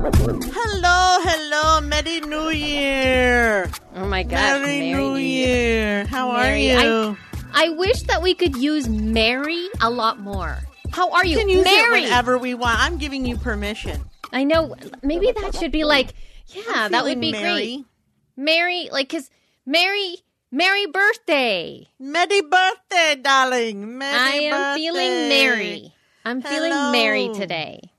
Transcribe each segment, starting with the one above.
Hello, hello, Merry New Year. Oh my God. Merry, Mary New Year. How Mary, are you? I wish that we could use Mary a lot more. How are we you? can use Mary. it whenever we want. I'm giving you permission. I know. Maybe that should be like, yeah, that would be great. Mary, like, because Mary, Merry birthday. Merry birthday, darling. Merry I am birthday. feeling Mary. I'm feeling Hello. today.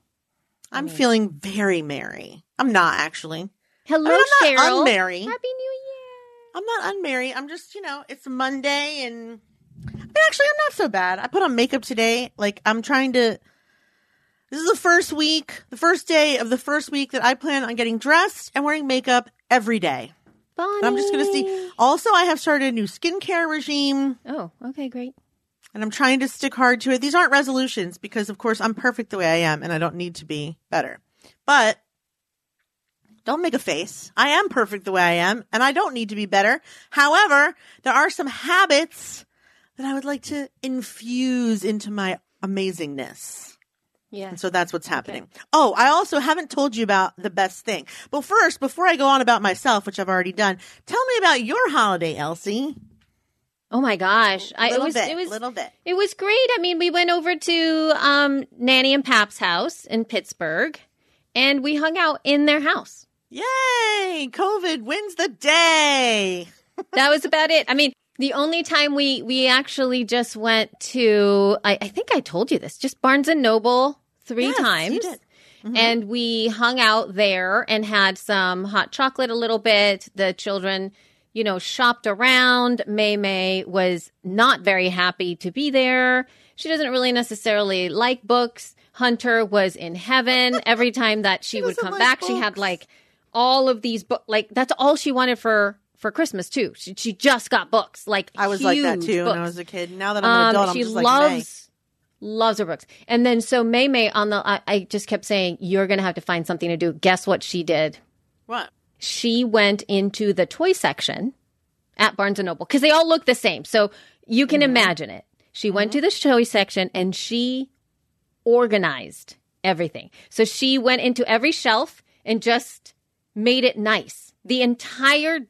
I'm mm. feeling very merry. I'm not actually. Hello, I mean, I'm not Cheryl. unmerry. Happy New Year. I'm not unmarried. I'm just, you know, it's Monday and but actually I'm not so bad. I put on makeup today. Like I'm trying to This is the first week, the first day of the first week that I plan on getting dressed and wearing makeup every day. Bonnie. I'm just going to see. Also, I have started a new skincare regime Oh, okay, great. And I'm trying to stick hard to it. These aren't resolutions because of course I'm perfect the way I am and I don't need to be better. But don't make a face. I am perfect the way I am and I don't need to be better. However, there are some habits that I would like to infuse into my amazingness. Yeah. And so that's what's happening. Oh, I also haven't told you about the best thing. But first, before I go on about myself, which I've already done, tell me about your holiday, Elsie. Oh my gosh. I, it was, bit, it was, little bit. It was great. I mean, we went over to um, Nanny and Pap's house in Pittsburgh, and we hung out in their house. Yay! COVID wins the day. That was about it. I mean, the only time we we actually just went to, I, I think I told you this, just Barnes and Noble three Yes, times. Mm-hmm. And we hung out there and had some hot chocolate a little bit. The children, you know, shopped around. May May was not very happy to be there. She doesn't really necessarily like books. Hunter was in heaven every time that she, would come like back. She had like all of these books. Like that's all she wanted for for Christmas too. She, she just got books. Like I was like that too when I was a kid. Now that I'm an adult, Um, I'm she just like, loves loves her books. And then so May May on the I, I just kept saying you're going to have to find something to do. Guess what she did? What? She went into the toy section at Barnes and Noble because they all look the same. So you can Mm-hmm. imagine it. She went to the toy section and she organized everything. So she went into every shelf and just made it nice. The entire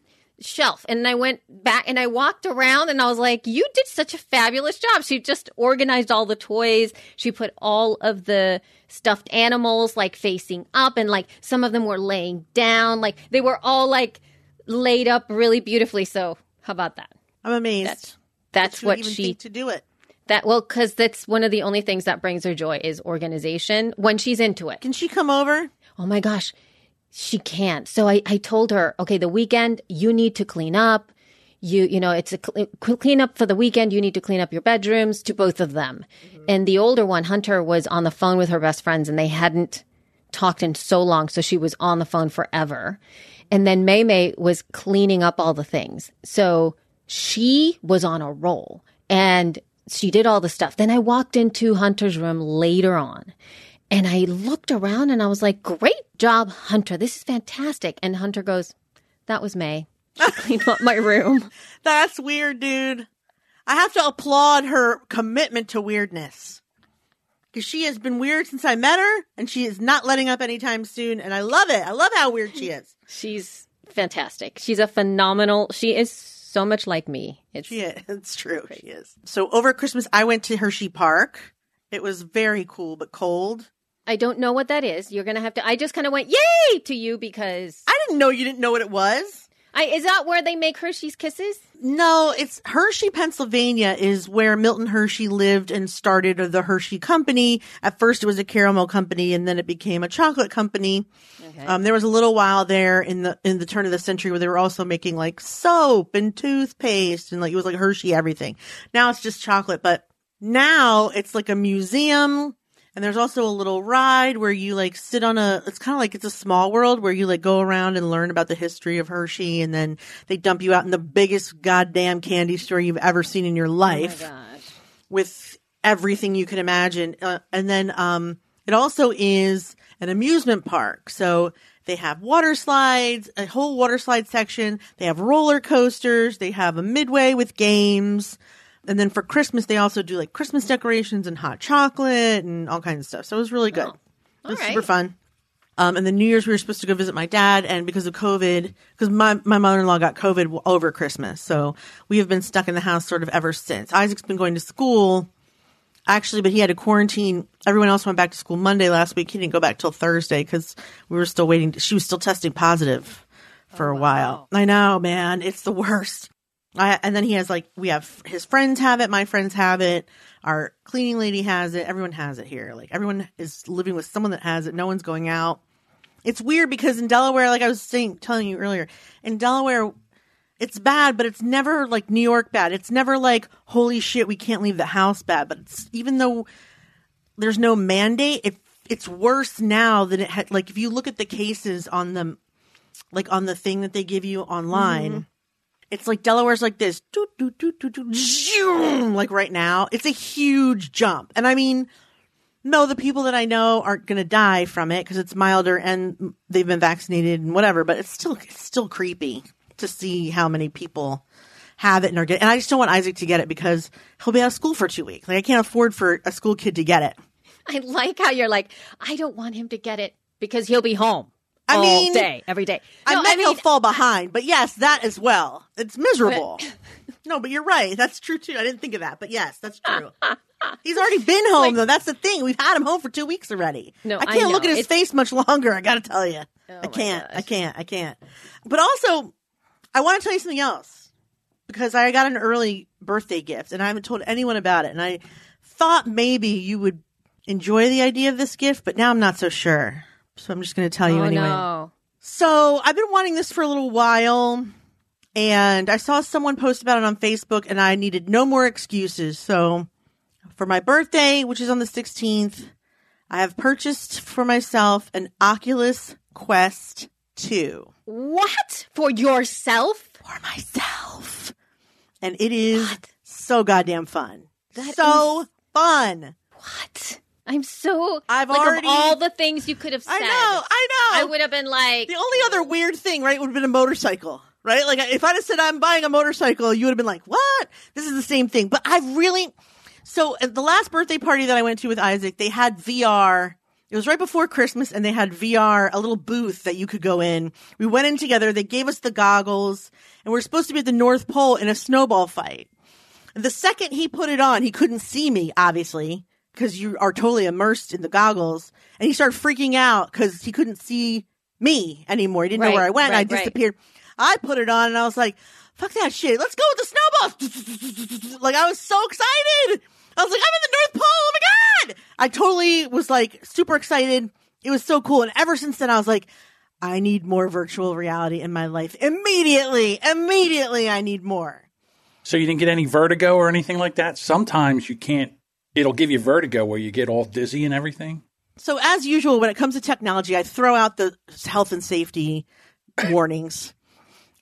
shelf. And I went back and I walked around and I was like, you did such a fabulous job. She just organized all the toys. She put all of the stuffed animals like facing up and like some of them were laying down. Like they were all like laid up really beautifully. So how about that? I'm amazed. That's, that's what she to do it. that well, because that's one of the only things that brings her joy is organization when she's into it. Can she come over? Oh my gosh, she can't. So I, I told her, okay, the weekend you need to clean up. You you know it's a cl- clean up for the weekend. You need to clean up your bedrooms to both of them. Mm-hmm. And the older one, Hunter, was on the phone with her best friends, and they hadn't talked in so long, so she was on the phone forever. And then May May was cleaning up all the things. So she was on a roll and she did all the stuff. Then I walked into Hunter's room later on and I looked around and I was like, great job, Hunter. This is fantastic. And Hunter goes, that was May. She cleaned up my room. That's weird, dude. I have to applaud her commitment to weirdness. Because she has been weird since I met her, and she is not letting up anytime soon, and I love it. I love how weird she is. She's fantastic. She's a phenomenal, she is so much like me. It's, She is. It's true. She is. So over Christmas, I went to Hershey Park. It was very cool, but cold. I don't know what that is. You're going to have to, I just kind of went, yay to you because I didn't know you didn't know what it was. I, is that where they make Hershey's Kisses? No, it's Hershey, Pennsylvania is where Milton Hershey lived and started the Hershey Company. At first it was a caramel company and then it became a chocolate company. Um, there was a little while there in the, in the turn of the century where they were also making like soap and toothpaste and like, it was like Hershey everything. Now it's just chocolate, but now it's like a museum and there's also a little ride where you like sit on a it's kind of like it's a small world where you like go around and learn about the history of Hershey and then they dump you out in the biggest goddamn candy store you've ever seen in your life Oh my gosh. with everything you can imagine. Uh, and then um, it also is an amusement park. So they have water slides, a whole water slide section. They have roller coasters. They have a midway with games. And then for Christmas, they also do like Christmas decorations and hot chocolate and all kinds of stuff. So it was really good. it was right. super fun. Um, and then New Year's, we were supposed to go visit my dad, and because of COVID, because my, my mother in law got COVID over Christmas. So we have been stuck in the house sort of ever since. Isaac's been going to school, actually, but he had to quarantine. Everyone else went back to school Monday last week. He didn't go back till Thursday because we were still waiting. she was still testing positive for a while. I know, man. It's the worst. I, and then he has like, we have his friends have it, my friends have it, our cleaning lady has it, everyone has it here. Like everyone is living with someone that has it. No one's going out. It's weird because in Delaware, like I was saying, telling you earlier, in Delaware, it's bad, but it's never like New York bad. It's never like, holy shit, we can't leave the house bad. But even though there's no mandate, it, it's worse now than it had. Like if you look at the cases on the, like on the thing that they give you online, mm-hmm. It's like Delaware's like this, like right now. It's a huge jump. And I mean, no, the people that I know aren't going to die from it because it's milder and they've been vaccinated and whatever, but it's still, it's still creepy to see how many people have it and are getting, and I just don't want Isaac to get it because he'll be out of school for two weeks. Like I can't afford for a school kid to get it. I like how you're like, I don't want him to get it because he'll be home I all mean- day, every day. I No, meant mean, he'll fall behind, but yes, that as well. It's miserable. no, but you're right. That's true too. I didn't think of that, but yes, that's true. He's already been home though. That's the thing. We've had him home for two weeks already. No, I I can't look at his It's- face much longer. I got to tell you, Oh I can't. I can't. I can't. But also, I want to tell you something else because I got an early birthday gift and I haven't told anyone about it. And I thought maybe you would enjoy the idea of this gift, but now I'm not so sure. So I'm just going to tell you oh anyway. no. So I've been wanting this for a little while and I saw someone post about it on Facebook and I needed no more excuses. So for my birthday, which is on the 16th, I have purchased for myself an Oculus Quest 2 What? For yourself? for myself. And it is What? so goddamn fun. That so is- fun. What? I'm so I've like already- of all the things you could have said. I know, I know. I would have been like The only other weird thing, right, would have been a motorcycle, right? Like if I'd have said I'm buying a motorcycle, you would have been like, "What?" This is the same thing. But I've really so at the last birthday party that I went to with Isaac, they had VR. It was right before Christmas, and they had VR, a little booth that you could go in. We went in together. They gave us the goggles, and we are supposed to be at the North Pole in a snowball fight. The second he put it on, he couldn't see me, obviously, because you are totally immersed in the goggles. And he started freaking out because he couldn't see me anymore. He didn't know where I went. right, I right. disappeared. I put it on and I was like, fuck that shit. Let's go with the snowballs. like, I was so excited. I was like, I'm in the North Pole. Oh my God. I totally was like super excited. It was so cool. And ever since then, I was like, I need more virtual reality in my life. Immediately, immediately, I need more. So you didn't get any vertigo or anything like that? Sometimes you can't, it'll give you vertigo where you get all dizzy and everything. So as usual, when it comes to technology, I throw out the health and safety warnings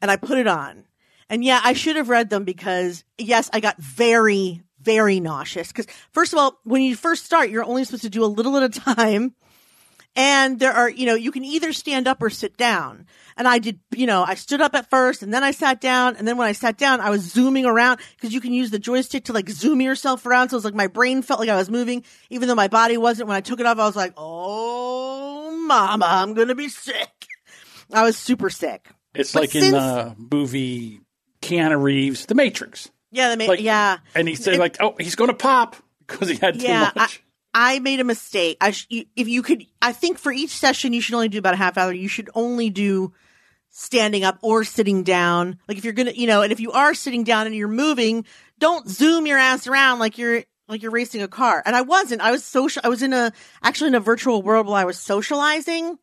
and I put it on. And yeah, I should have read them because yes, I got very, very nauseous. Cause first of all, when you first start, you're only supposed to do a little at a time. And there are, you know, you can either stand up or sit down. And I did, you know, I stood up at first and then I sat down. And then when I sat down, I was zooming around because you can use the joystick to like zoom yourself around. So it was like my brain felt like I was moving, even though my body wasn't. When I took it off, I was like, oh, mama, I'm going to be sick. I was super sick. It's But like in the movie Keanu Reeves, The Matrix. Yeah, the made, Like, yeah. And he said, It- like, oh, he's going to pop because he had too Yeah, much. I made a mistake. I sh- if you could, I think for each session you should only do about a half hour. You should only do standing up or sitting down. Like if you're gonna, you know, and if you are sitting down and you're moving, don't zoom your ass around like you're like you're racing a car. And I wasn't. I was social. I was in a actually in a virtual world while I was socializing.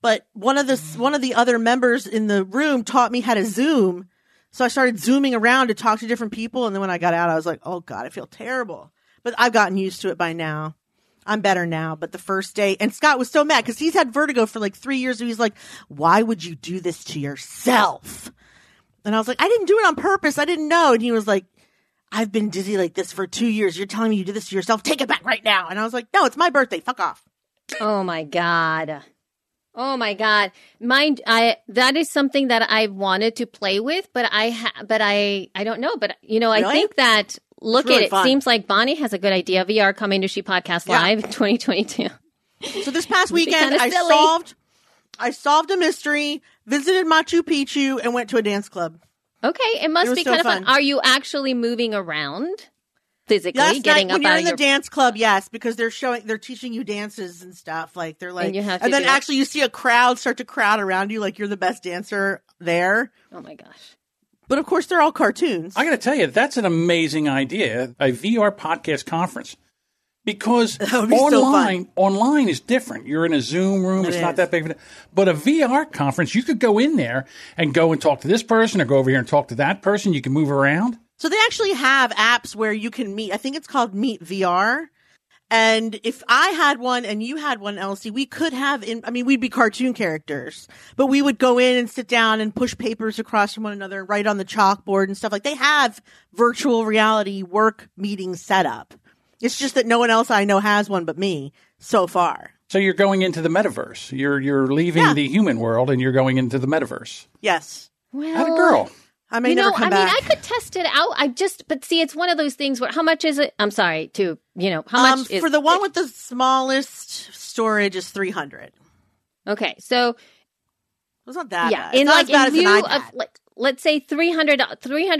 But one of the one of the other members in the room taught me how to zoom. So I started zooming around to talk to different people. And then when I got out, I was like, oh God, I feel terrible. but I've gotten used to it by now. I'm better now, but the first day, and Scott was so mad because he's had vertigo for like three years. And he's like, "Why would you do this to yourself?" And I was like, "I didn't do it on purpose. I didn't know." And he was like, "I've been dizzy like this for two years. You're telling me you did this to yourself? Take it back right now." And I was like, "No, it's my birthday. Fuck off." Oh my god. Oh my god. Mind I that is something that I wanted to play with, but I ha- but I I don't know, but you know, I Really? think that look really at it fun. seems like Bonnie has a good idea. VR coming to She Podcast Yeah. Live in 2022. So this past weekend, I silly. solved, I solved a mystery, visited Machu Picchu, and went to a dance club. Okay, it must It be so kind of fun. fun. Are you actually moving around physically, Last getting night, up when you're out in the your dance club, yes, because they're showing, they're teaching you dances and stuff. Like they're like, And you have to then do it. actually you see a crowd start to crowd around you, like you're the best dancer there. Oh my gosh. But of course, they're all cartoons. I got to tell you, that's an amazing idea, a VR podcast conference. Because be so online, online is different. You're in a Zoom room; It it's not that big. of a- But a VR conference, you could go in there and go and talk to this person, or go over here and talk to that person. You can move around. So they actually have apps where you can meet. I think it's called Meet VR. And if I had one and you had one, Elsie, we could have in, I mean, we'd be cartoon characters, but we would go in and sit down and push papers across from one another, write on the chalkboard and stuff like they have virtual reality work meetings set up. It's just that no one else I know has one but me so far. So you're going into the metaverse. You're you're leaving Yeah. the human world and you're going into the metaverse. Yes. Well, How a girl. I may you know, I back. mean, I could test it out. I just, but see, it's one of those things where how much is it? I'm sorry, to you know, how um, much is for the one it? with the smallest storage is 300. Okay, so It's not that yeah, bad. It's in not like as bad in lieu of like let's say 300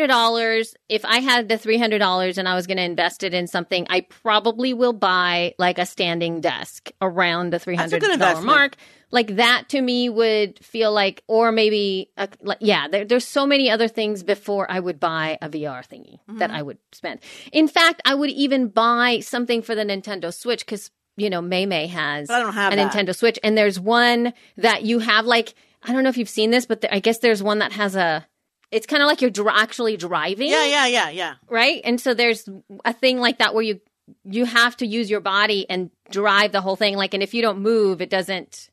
dollars. If I had the three hundred dollars and I was going to invest it in something, I probably will buy like a standing desk around the three hundred dollar a hundred good dollar investment. mark. Like that to me would feel like, or maybe, a, like, yeah, there, there's so many other things before I would buy a VR thingy that Mm-hmm. I would spend. In fact, I would even buy something for the Nintendo Switch because you know May May has I don't have a that. Nintendo Switch, and there's one that you have like I don't know if you've seen this, but there, I guess there's one that has a. It's kind of like you're dr- actually driving, yeah, yeah, yeah, yeah. right? And so there's a thing like that where you you have to use your body and drive the whole thing. Like, and if you don't move, it doesn't.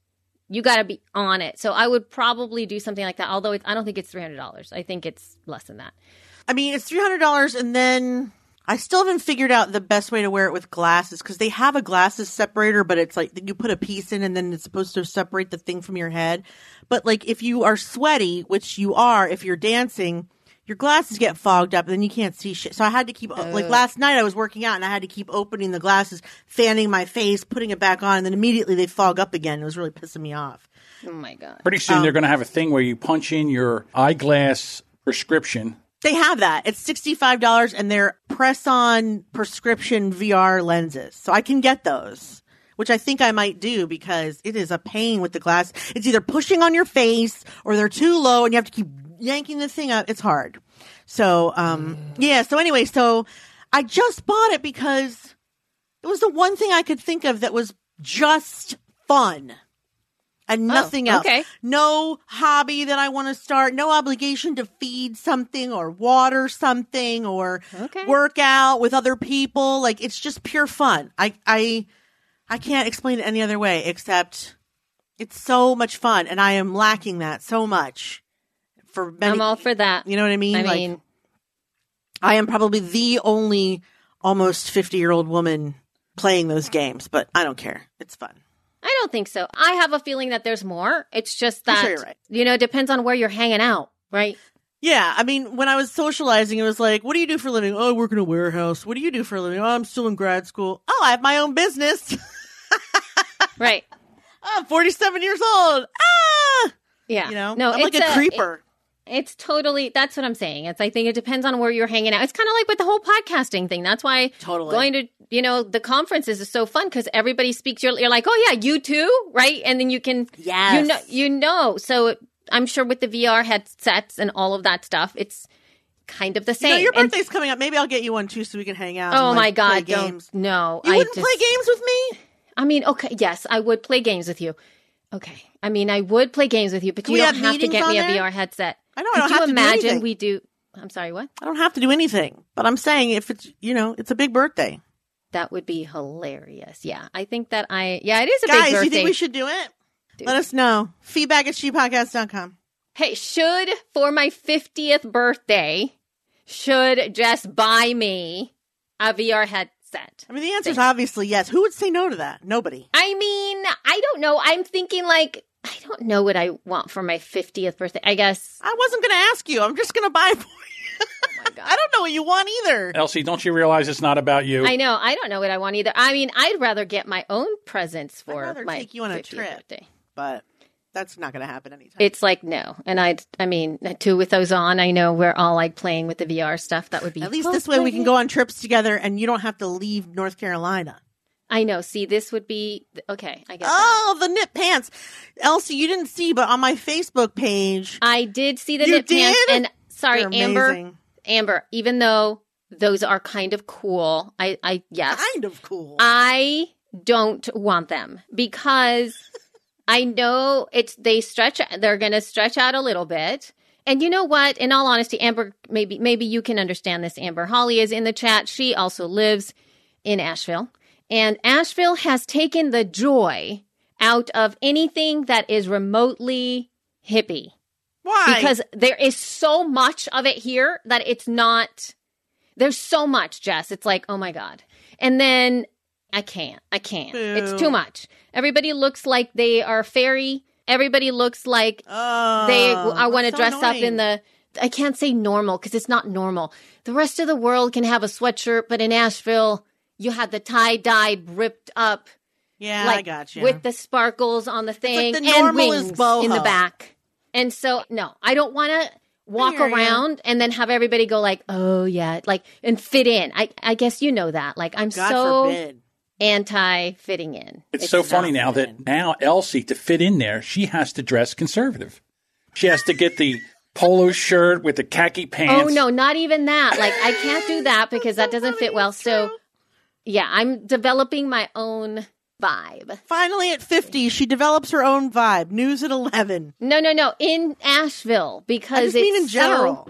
You got to be on it. So I would probably do something like that. Although I don't think it's three hundred dollars. I think it's less than that. I mean, it's three hundred dollars, and then I still haven't figured out the best way to wear it with glasses because they have a glasses separator, but it's like you put a piece in, and then it's supposed to separate the thing from your head. But like if you are sweaty, which you are, if you're dancing. Your glasses get fogged up, and then you can't see shit. So I had to keep like last night. I was working out, and I had to keep opening the glasses, fanning my face, putting it back on, and then immediately they fog up again. It was really pissing me off. Oh my god! Pretty soon Um, they're going to have a thing where you punch in your eyeglass prescription. They have that. It's $65 and they're press on prescription VR lenses. So I can get those, which I think I might do because it is a pain with the glass. It's either pushing on your face or they're too low and you have to keep yanking the thing up. It's hard. So, um, yeah. So anyway, so I just bought it because it was the one thing I could think of that was just fun and nothing else. okay. No hobby that I want to start. No obligation to feed something or water something or Okay. work out with other people. Like it's just pure fun. I I I can't explain it any other way except it's so much fun, and I am lacking that so much. For many, I'm all for that. you know what I mean? I like mean, I am probably the only almost fifty year old woman playing those games, but I don't care. It's fun. I don't think so. I have a feeling that there's more. It's just that sure right. you know, it depends on where you're hanging out, right? Yeah, I mean, when I was socializing, it was like, "What do you do for a living?" Oh, I work in a warehouse. What do you do for a living? Oh, I'm still in grad school. Oh, I have my own business. Right. oh, I'm 47 years old. Ah, Yeah. you know, no, I'm like it's a creeper. It's totally that's what I'm saying. It's I think it depends on where you're hanging out. It's kind of like with the whole podcasting thing. That's why Totally. going to you know the conferences is so fun because everybody speaks. You're, you're like, oh yeah, you too, right? And then you can Yes. you know you know. So I'm sure with the VR headsets and all of that stuff, it's kind of the You same. know, your And- birthday's coming up. Maybe I'll get you one too, so we can hang out. oh and, my god, games. no. You I wouldn't just- play games with me? I mean, okay, yes, I would play games with you. Okay, I mean, I would play games with you, but Can you don't have have to get me a there? VR headset. I know, I don't you have to do imagine anything. we do? I'm sorry, what? I don't have to do anything, but I'm saying if it's you know, it's a big birthday. That would be hilarious. Yeah, I think that I. Yeah, it is a Guys, big birthday. Guys, you think we should do it? Let us know. Feedback at shepodcast.com. Hey, should for my 50th birthday, should Jess buy me a VR headset? I mean, the answer is obviously yes. Who would say no to that? Nobody. I mean, I don't know. I'm thinking like I don't know what I want for my 50th birthday. I guess. I wasn't going to ask you. I'm just going to buy for you. Oh my god. I don't know what you want either. Elsie, don't you realize it's not about you? I know. I don't know what I want either. I mean, I'd rather get my own presents for rather my take you on a trip. birthday. But that's not going to happen anytime. It's like no, and I, I mean, too with those on, I know we're all like playing with the VR stuff. That would be At least this way we can go on trips together and you don't have to leave North Carolina. I know. See, this would be okay. I guess. Oh, the knit pants. Elsie, you didn't see, but on my Facebook page, I did see the knit pants, and sorry, they're Amber. amazing. Amber. Even though those are kind of cool, I, I yes, Kind of cool. I don't want them because I know it's they stretch they're going to stretch out a little bit. And you know what? In all honesty, Amber maybe maybe you can understand this. Amber Holly is in the chat. She also lives in Asheville. And Asheville has taken the joy out of anything that is remotely hippie. Why? because there is so much of it here that it's not there's so much jess. It's like oh my god. And then i can't i can't. It's too much. Everybody looks like they are fairy. Everybody looks like oh, they i want to so dress up in the i can't say normal because it's not normal. The rest of the world can have a sweatshirt but in asheville you had the tie-dyed ripped up Yeah, like I got you. with the sparkles on the thing the and normal is wings boho. in the back. And so, no, I don't want to walk hear ya. around and then have everybody go like, "Oh yeah," like and fit in. I I guess you know that. Like I'm God so forbid. anti fitting in. It's, so funny now good. that now Elsie, to fit in there, she has to dress conservative. She has to get the polo shirt with the khaki oh, pants. Oh no, not even that. Like I can't do that because that doesn't fit well. So yeah, I'm developing my own vibe. Finally, at 50, she develops her own vibe. News at 11. No, no, no, in Asheville because I just it's mean in so general.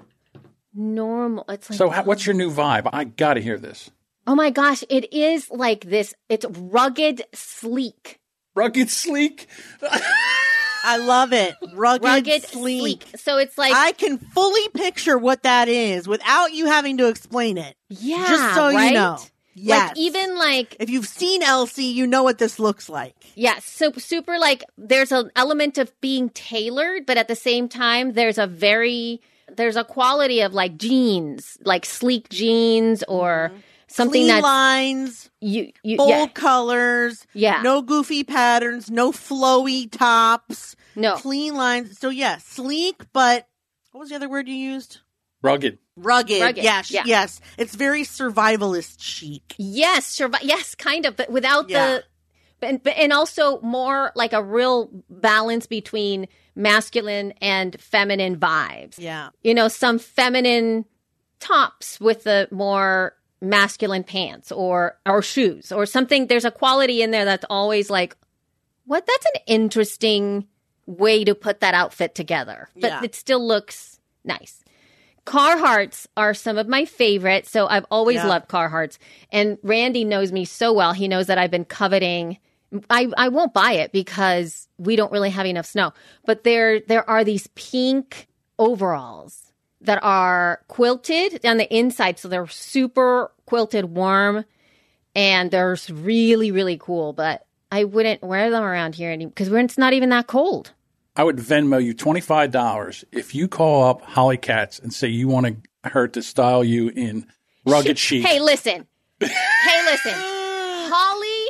normal. It's like So, how, what's your new vibe? I got to hear this. Oh my gosh, it is like this. It's rugged, sleek. Rugged, sleek. I love it. Rugged, Rugged, sleek. sleek. So it's like, I can fully picture what that is without you having to explain it. yeah, just so you know. Yes. Like even like, if you've seen Elsie, you know what this looks like. yeah, so super like there's an element of being tailored, but at the same time, there's a very, there's a quality of like jeans, like sleek jeans or mm-hmm. something Clean lines, you, you, bold yeah, colors, yeah, no goofy patterns, no flowy tops, no, clean lines. So yeah, sleek, but what was the other word you used? Rugged. Rugged. Rugged, Yes, yeah. yes. It's very survivalist chic. Yes, survi- yes, kind of, but without Yeah. the and, and also more like a real balance between masculine and feminine vibes. Yeah. You know, some feminine tops with the more masculine pants or or shoes or something there's a quality in there that's always like what that's an interesting way to put that outfit together. But Yeah. it still looks nice. Carhartts are some of my favorites. So I've always Yeah. loved Carhartts. And Randy knows me so well. He knows that I've been coveting. I, I won't buy it because we don't really have enough snow. But there there are these pink overalls that are quilted on the inside. So they're super quilted warm and they're really, really cool. But I wouldn't wear them around here anymore because it's not even that cold. I would Venmo you $25 if you call up Holly Katz and say you want her to style you in rugged chic. Hey, listen. hey, listen. Holly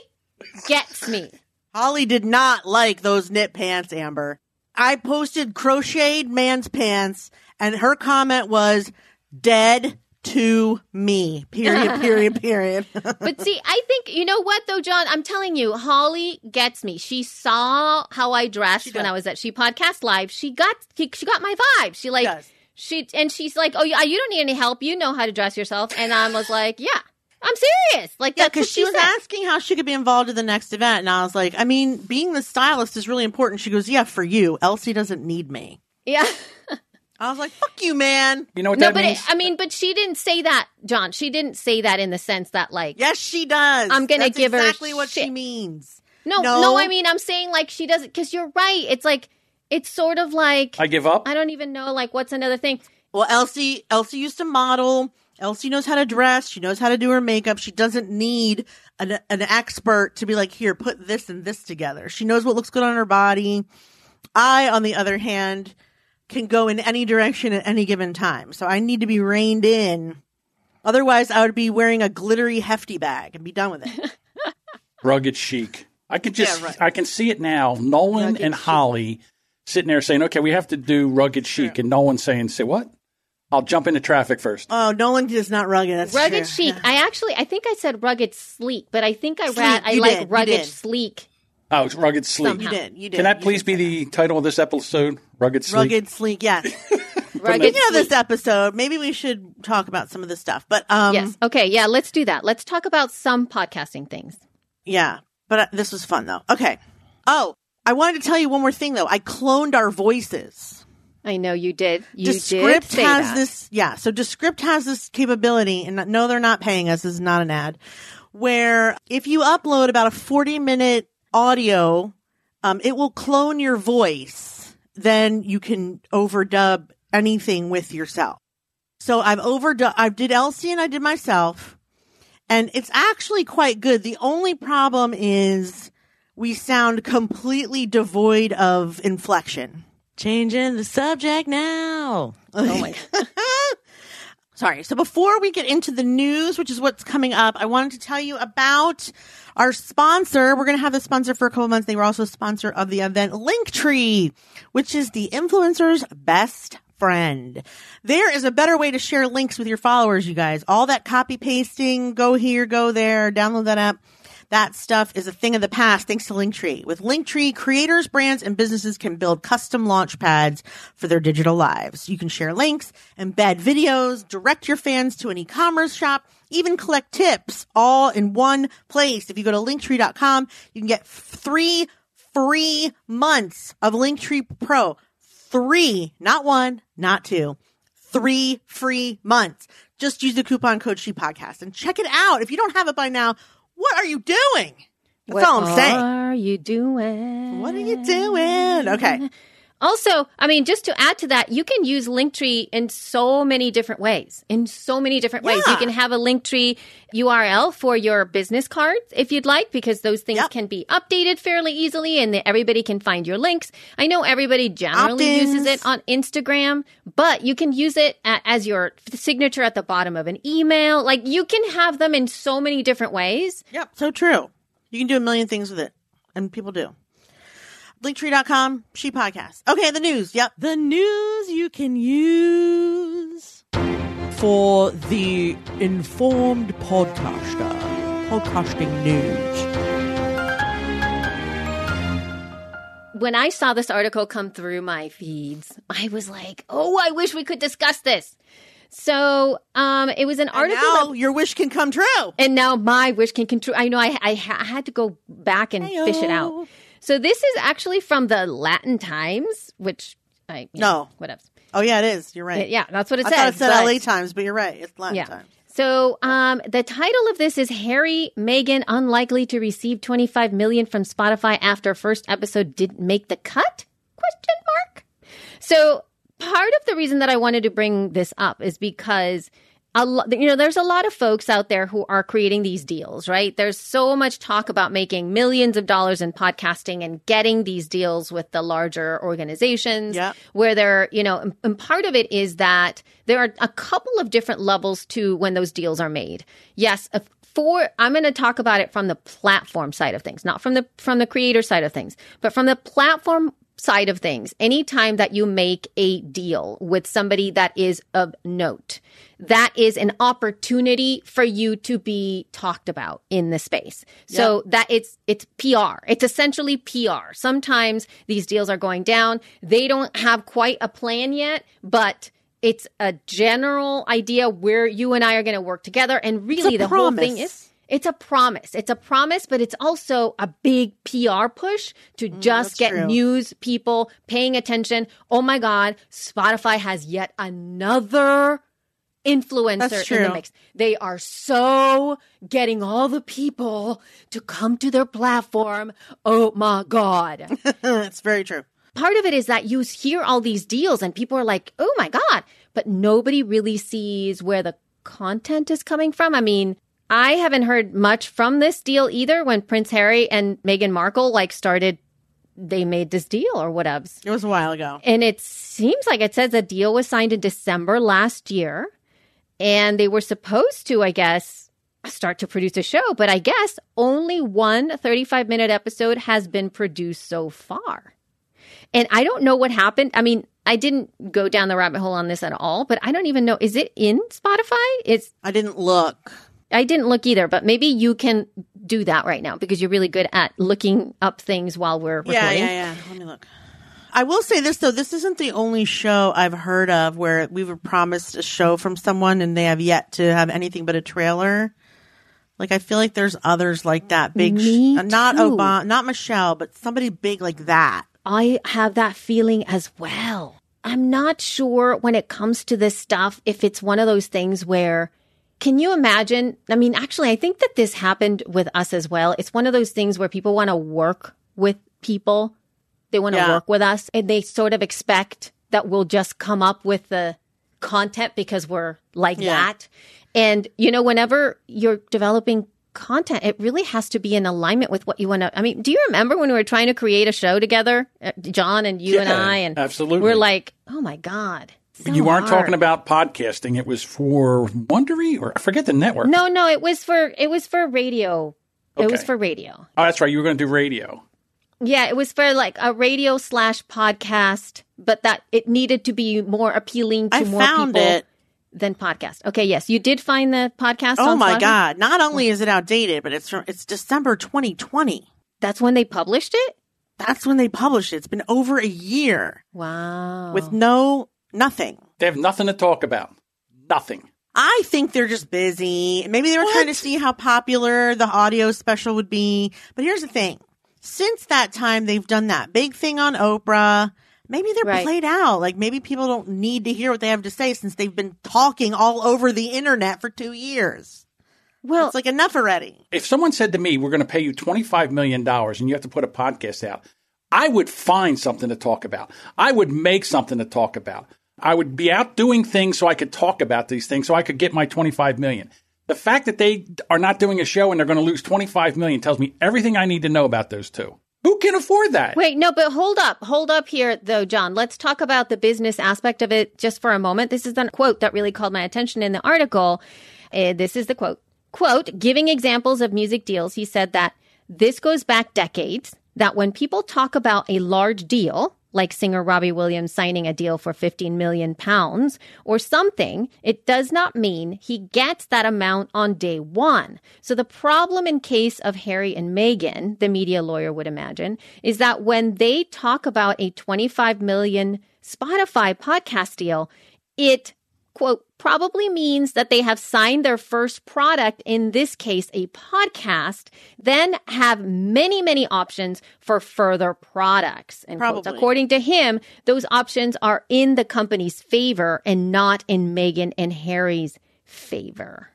gets me. Holly did not like those knit pants, Amber. I posted crocheted man's pants, and her comment was dead to me. Period, period, period. But see, I think you know what though, John. I'm telling you, Holly gets me. She saw how I dressed when. I was at She Podcast Live. She got she, she got my vibe. She like does. she and she's like, oh yeah, you don't need any help. You know how to dress yourself. And I was like, yeah, I'm serious. Like yeah, because what she was said. asking how she could be involved in the next event. And I was like, I mean, being the stylist is really important. She goes, Yeah, for you. Elsie doesn't need me. Yeah. I was like, "Fuck you, man." You know what No, that but means? it, I mean, but she didn't say that, John. She didn't say that in the sense that like Yes, she does. I'm gonna That's give her exactly what she means. no, No. no, I mean, I'm saying like she doesn't because you're right. It's like it's sort of like I give up. I don't even know like what's another thing. Well, Elsie, Elsie used to model. Elsie knows how to dress. She knows how to do her makeup. She doesn't need an, an expert to be like, here, put this and this together. She knows what looks good on her body. I, on the other hand, can go in any direction at any given time. So I need to be reined in. Otherwise, I would be wearing a glittery hefty bag and be done with it. Rugged chic. I could just, Yeah, right. I can see it now. Nolan Rugged and chic. Holly sitting there saying, "Okay, we have to do rugged chic," and Nolan saying, "Say what? I'll jump into traffic first. oh, Nolan is not rugged. That's Rugged true. chic. Yeah. I actually I think I said rugged sleek, but I think I Sleek, read I like did, rugged sleek. Oh, it's rugged sleek. You did. You did. Can that You please be say the title of this episode? Rugged sleek. Rugged sleek. Yes. Rugged Speaking of sleek. this episode, maybe we should talk about some of this stuff. But um, yes. Okay. Yeah. Let's do that. Let's talk about some podcasting things. yeah. But uh, this was fun though. Okay. Oh, I wanted to tell you one more thing though. I cloned our voices. I know you did. You did Descript say has that. this. Yeah. So Descript has this capability, and no, they're not paying us. This is not an ad. Where if you upload about a forty-minute audio, um, it will clone your voice. Then you can overdub anything with yourself. So I've overdub. I did Elsie and I did myself, and it's actually quite good. The only problem is we sound completely devoid of inflection. Changing the subject now. Oh my Sorry. So before we get into the news, which is what's coming up, I wanted to tell you about our sponsor. We're going to have the sponsor for a couple months. They were also a sponsor of the event Linktree, which is the influencer's best friend. There is a better way to share links with your followers, you guys. All that copy pasting, go here, go there, download that app. That stuff is a thing of the past thanks to Linktree. With Linktree, creators, brands, and businesses can build custom launch pads for their digital lives. You can share links, embed videos, direct your fans to an e-commerce shop, even collect tips all in one place. If you go to linktree.com, you can get three free months of Linktree Pro. Three, not one, not two three free months. Just use the coupon code She Podcast and check it out. If you don't have it by now, what are you doing? That's what all I'm saying. What are you doing? What are you doing? Okay. Also, I mean, just to add to that, you can use Linktree in so many different ways. In so many different ways. You can have a Linktree URL for your business cards if you'd like, because those things Yep. can be updated fairly easily and everybody can find your links. I know everybody generally Opt-ins. uses it on Instagram, but you can use it as your signature at the bottom of an email. Like you can have them in so many different ways. Yep. So true. You can do a million things with it. And people do. Linktree.com, She Podcast. Okay, the news. Yep. The news you can use for the informed podcaster. Podcasting news. when I saw this article come through my feeds, I was like, "Oh, I wish we could discuss this." So, um, it was an And article, now that- your wish can come true. and now my wish can control. I know I, I, ha- I had to go back and fish it out. So this is actually from the Latin Times, which I you know, No. whatever. Oh, yeah, it is. You're right. Yeah, that's what it I says. thought it said but- LA Times, but you're right. It's Latin yeah. Times. So um, the title of this is Harry Meghan unlikely to receive 25 million from Spotify after first episode didn't make the cut? Question mark. So part of the reason that I wanted to bring this up is because a lo- you know there's a lot of folks out there who are creating these deals right there's so much talk about making millions of dollars in podcasting and getting these deals with the larger organizations Yep. where they're you know and- part of it is that there are a couple of different levels to when those deals are made yes if- for i'm going to talk about it from the platform side of things not from the from the creator side of things but from the platform side of things, anytime that you make a deal with somebody that is of note, that is an opportunity for you to be talked about in the space. So that it's it's PR. It's essentially PR. Sometimes these deals are going down. They don't have quite a plan yet, but it's a general idea where you and I are going to work together and really the whole thing is It's a promise. It's a promise, but it's also a big PR push to just Mm, get true. news people paying attention. Oh my God, Spotify has yet another influencer in the mix. They are so getting all the people to come to their platform. Oh my God. it's very true. Part of it is that you hear all these deals and people are like, oh my God, but nobody really sees where the content is coming from. I mean, I haven't heard much from this deal either when Prince Harry and Meghan Markle like started, they made this deal or whatevs. It was a while ago. And it seems like it says a deal was signed in December last year. And they were supposed to, I guess, start to produce a show. But I guess only one 35 minute episode has been produced so far. And I don't know what happened. I mean, I didn't go down the rabbit hole on this at all, but I don't even know. Is it in Spotify? It's, I didn't look. I didn't look either, but maybe you can do that right now because you're really good at looking up things while we're recording. Yeah, yeah, yeah. Let me look. I will say this though, this isn't the only show I've heard of where we were promised a show from someone and they have yet to have anything but a trailer. Like I feel like there's others like that. Big, sh- uh, not. Obama, not Michelle, but somebody big like that. I have that feeling as well. I'm not sure when it comes to this stuff if it's one of those things where can you imagine? I mean, actually, I think that this happened with us as well. It's one of those things where people want to work with people. They want to Yeah. work with us and they sort of expect that we'll just come up with the content because we're like Yeah. that. And, you know, whenever you're developing content, it really has to be in alignment with what you want to. I mean, do you remember when we were trying to create a show together, uh, John and you and I? And absolutely. We're like, oh my God. So you weren't hard. talking about podcasting. It was for Wondery or I forget the network. No, no, it was for, it was for radio. It was for radio. Oh, that's right. You were going to do radio. Yeah, it was for like a radio slash podcast, but that it needed to be more appealing to I more found people it. than podcast. Okay, yes, you did find the podcast. Oh on my Spotify? god! Not only is it outdated, but it's from it's December 2020. That's when they published it. That's when they published it. It's been over a year Wow. with no nothing. They have nothing to talk about. Nothing. I think they're just busy. Maybe they were trying to see how popular the audio special would be. But here's the thing. Since that time, they've done that big thing on Oprah. Maybe they're Right. played out. Like maybe people don't need to hear what they have to say since they've been talking all over the internet for two years. well, It's like enough already. If someone said to me, we're going to pay you $25 million and you have to put a podcast out, I would find something to talk about. I would make something to talk about. I would be out doing things so I could talk about these things so I could get my 25 million. The fact that they are not doing a show and they're going to lose 25 million tells me everything I need to know about those two. Who can afford that? Wait, no, but hold up. Hold up here, though, John. Let's talk about the business aspect of it just for a moment. This is the quote that really called my attention in the article. Uh, this is the quote. Quote, giving examples of music deals, he said that this goes back decades, that when people talk about a large deal, like singer Robbie Williams signing a deal for 15 million pounds or something, it does not mean he gets that amount on day one. So the problem in case of Harry and Meghan, the media lawyer would imagine, is that when they talk about a 25 million Spotify podcast deal, it quote, probably means that they have signed their first product, in this case, a podcast, then have many, many options for further products. And. According to him, those options are in the company's favor and not in Meghan and Harry's favor.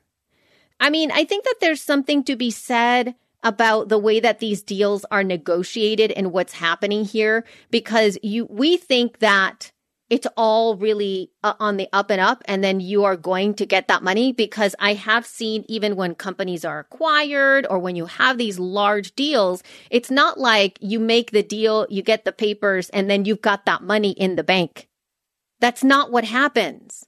I mean, I think that there's something to be said about the way that these deals are negotiated and what's happening here because you we think that it's all really uh, on the up and up and then you are going to get that money because I have seen even when companies are acquired or when you have these large deals it's not like you make the deal you get the papers and then you've got that money in the bank that's not what happens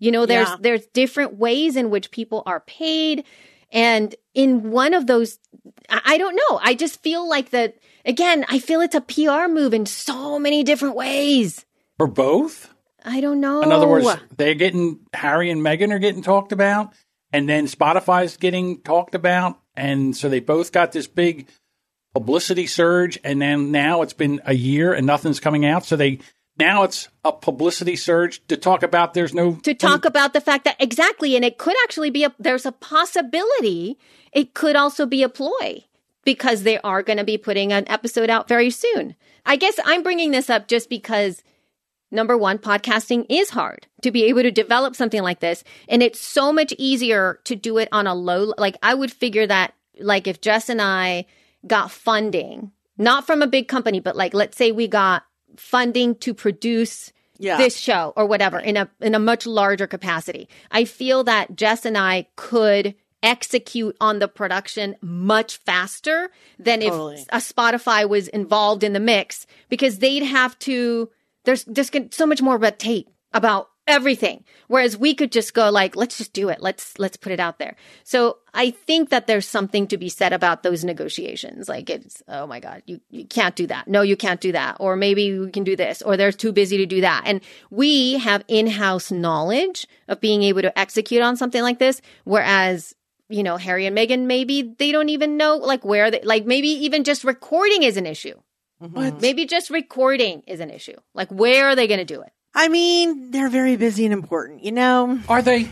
you know, there's Yeah. there's different ways in which people are paid. And in one of those, I I don't know. I just feel like that again, I feel it's a PR move in so many different ways. For both? I don't know. In other words, they're getting Harry and Meghan are getting talked about, and then Spotify's getting talked about, and so they both got this big publicity surge, and then now it's been a year and nothing's coming out. So they now it's a publicity surge to talk about there's no to talk about the fact that exactly and it could actually be a there's a possibility it could also be a ploy because they are going to be putting an episode out very soon i guess i'm bringing this up just because number one podcasting is hard to be able to develop something like this and it's so much easier to do it on a low like i would figure that like if jess and i got funding not from a big company but like let's say we got funding to produce Yeah. this show or whatever in a in a much larger capacity. I feel that Jess and I could execute on the production much faster than Totally. if a Spotify was involved in the mix because they'd have to there's just so much more red tape about everything. Whereas we could just go like let's just do it. Let's let's put it out there. So i think that there's something to be said about those negotiations. Like it's oh my god you you can't do that. No you can't do that. Or maybe we can do this. Or they're too busy to do that. And we have in-house knowledge of being able to execute on something like this. Whereas you know harry and meghan maybe they don't even know like where they like maybe even just recording is an issue Maybe just recording is an issue like where are they going to do it I mean, they're very busy and important. You know, Are they?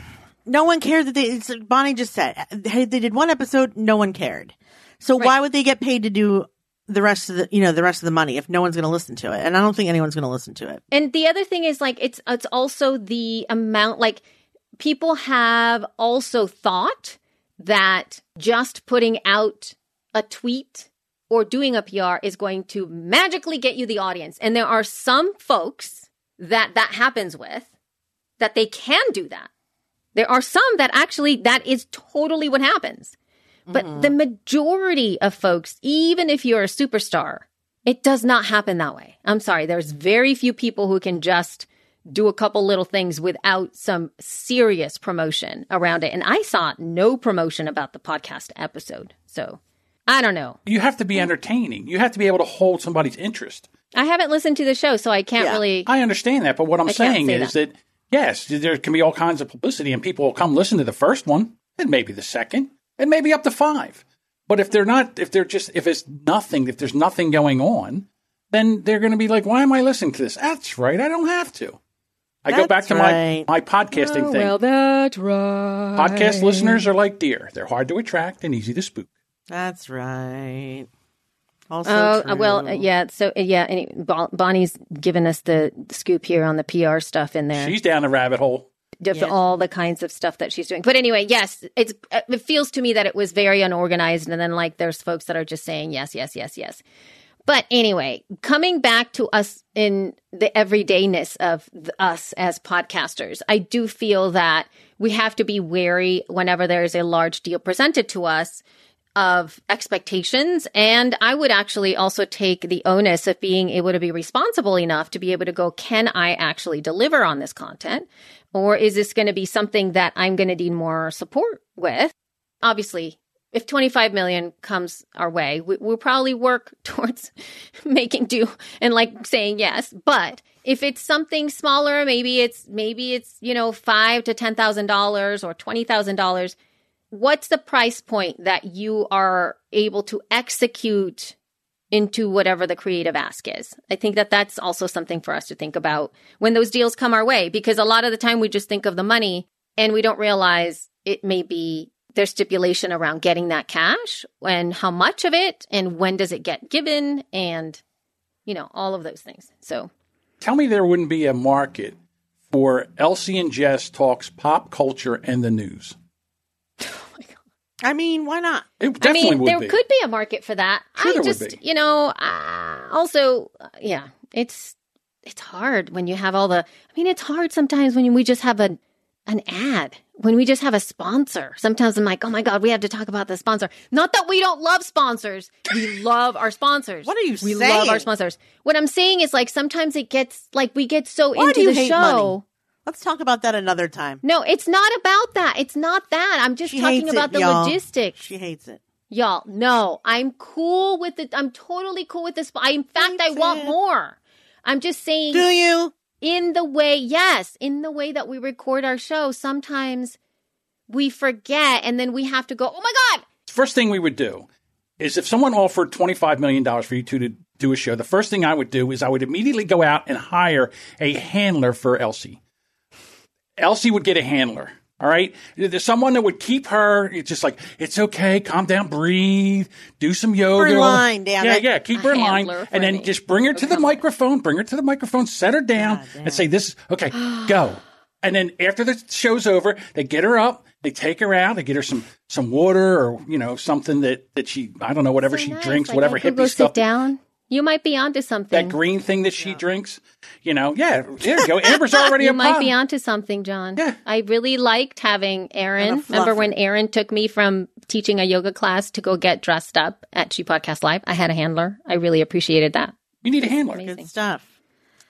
no one cared that they. It's, like Bonnie just said they did one episode. No one cared. So Right. why would they get paid to do the rest of the you know the rest of the money if no one's going to listen to it? And I don't think anyone's going to listen to it. And the other thing is like it's it's also the amount like people have also thought that just putting out a tweet or doing a PR is going to magically get you the audience. And there are some folks that that happens with that they can do that. There are some that actually that is totally what happens. But mm-hmm. the majority of folks, even if you're a superstar, it does not happen that way. I'm sorry. There's very few people who can just do a couple little things without some serious promotion around it. And I saw no promotion about the podcast episode. So I don't know. You have to be hmm. entertaining. You have to be able to hold somebody's interest. I haven't listened to the show, so I can't Yeah. really. I understand that, but what I'm I saying say is that. yes, there can be all kinds of publicity, and people will come listen to the first one, and maybe the second, and maybe up to five. But if they're not, if they're just, if it's nothing, if there's nothing going on, then they're going to be like, "Why am I listening to this?" That's right, I don't have to. I go back to right. my my podcasting oh, thing. Well, that's right. Podcast listeners are like deer; they're hard to attract and easy to spook. That's right. Also, Oh true. uh, well, uh, yeah. So uh, yeah, any, Bonnie's given us the scoop here on the PR stuff in there. She's down the rabbit hole. of Yeah. all the kinds of stuff that she's doing. But anyway, yes, it's uh, it feels to me that it was very unorganized, and then like there's folks that are just saying yes, yes, yes, yes. But anyway, coming back to us in the everydayness of th- us as podcasters, I do feel that we have to be wary whenever there is a large deal presented to us of expectations. And I would actually also take the onus of being able to be responsible enough to be able to go, can I actually deliver on this content? Or is this going to be something that I'm going to need more support with? Obviously, if 25 million comes our way, we, we'll probably work towards making do and like saying yes. But if it's something smaller, maybe it's, maybe it's, you know, five to $10,000 or $20,000 what's the price point that you are able to execute into whatever the creative ask is. I think that that's also something for us to think about when those deals come our way, because a lot of the time we just think of the money and we don't realize it may be there's stipulation around getting that cash and how much of it and when does it get given and, you know, all of those things. So Tell me there wouldn't be a market for Elsie and Jess talks pop culture and the news. I mean, why not? It I mean, would there be. could be a market for that. Sure I there would just, be. you know, uh, also, uh, yeah, it's it's hard when you have all the. I mean, it's hard sometimes when we just have a an ad when we just have a sponsor. Sometimes I'm like, oh my god, we have to talk about the sponsor. Not that we don't love sponsors. We love our sponsors. What are you We love our sponsors. What I'm saying is like sometimes it gets like we get so Why into do you the hate show. money? Let's talk about that another time. No, it's not about that. It's not that. I'm just She talking hates about it, the y'all. logistics. She hates it. Y'all, no, I'm cool with it. I'm totally cool with this. I, in fact, I want it. more. I'm just saying, Do you? in the way, yes, in the way that we record our show, sometimes we forget and then we have to go, oh my God, First thing we would do is if someone offered $25 million for you two to do a show, the first thing I would do is I would immediately go out and hire a handler for Elsie. Elsie would get a handler. All right. There's someone that would keep her. It's just like, it's okay. Calm down, breathe, do some yoga. in line, damn yeah, it. yeah. Keep A her in line. And then me. just bring her to the microphone, bring her to the microphone, set her down and say, this is okay, go. And then after the show's over, they get her up, they take her out, they get her some, some water or, you know, something that, that she, I don't know, whatever So she nice. drinks, Like, whatever hippie stuff. sit down. You might be onto something. That green thing that she drinks, you know, yeah, there you go. Amber's already you a might pod. be onto something, John. Yeah. I really liked having Aaron. Remember when. Aaron took me from teaching a yoga class to go get dressed up at She Podcast Live? I had a handler. I really appreciated that. You need a handler. Amazing. Good stuff.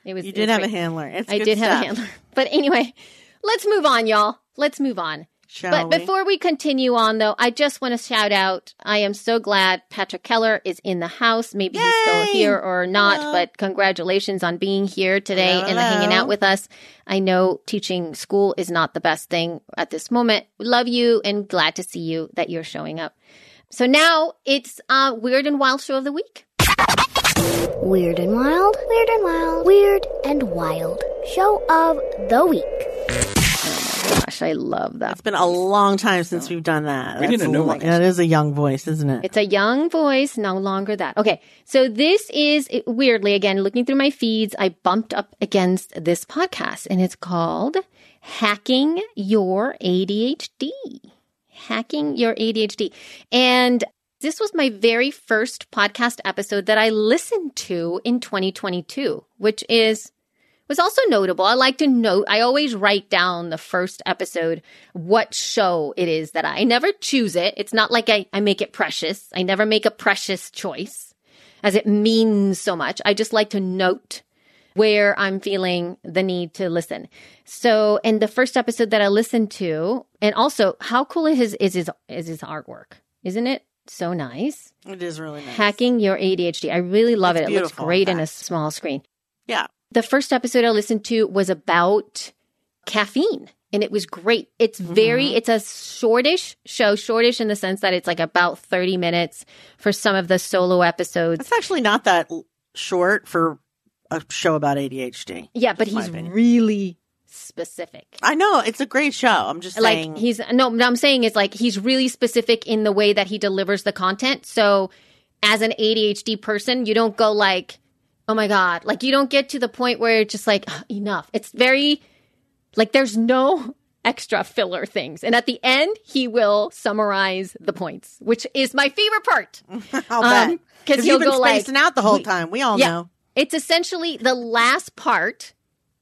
It was. You it did was have a handler. It's I good did have a handler. But anyway, let's move on, y'all. Let's move on. Shall but we? before we continue on, though, I just want to shout out I am so glad Patrick Keller is in the house. Maybe he's still here or not, Hello. but congratulations on being here today Hello, and hanging out with us. I know teaching school is not the best thing at this moment. We love you and glad to see you that you're showing up. So now it's uh, Weird and Wild Show of the Week. Weird and Wild, Weird and Wild, Weird and Wild. Show of the week. Gosh, I love that. It's been a long time since we've done that. We need That's a new lo- one. That is a young voice, isn't it? It's a young voice, no longer that. Okay, so this is weirdly, again, looking through my feeds, I bumped up against this podcast and it's called Hacking Your ADHD. Hacking Your ADHD. And this was my very first podcast episode that I listened to in 2022, which is was also notable. I like to note, I always write down the first episode, what show it is that I, I never choose it. It's not like I, I make it precious. I never make a precious choice as it means so much. I just like to note where I'm feeling the need to listen. So, and the first episode that I listened to, and also how cool is his, is his, is his artwork? Isn't it so nice? It is really nice. Hacking your ADHD. I really love It's it. It looks in great in a small screen. Yeah. The first episode I listened to was about caffeine and it was great. It's very, mm-hmm. it's a shortish show, shortish in the sense that it's like about 30 minutes for some of the solo episodes. It's actually not that short for a show about ADHD. Yeah, but he's opinion. really specific. I know it's a great show. I'm just saying. Like he's, no, what I'm saying is like he's really specific in the way that he delivers the content. So as an ADHD person, you don't go like, oh my God, like you don't get to the point where it's just like, "Ugh, enough. It's very, like there's no extra filler things. And at the end, he will summarize the points, which is my favorite part. I'll um, because he'll you've been go like- spacing out the whole time. We all Yeah. know. It's essentially the last part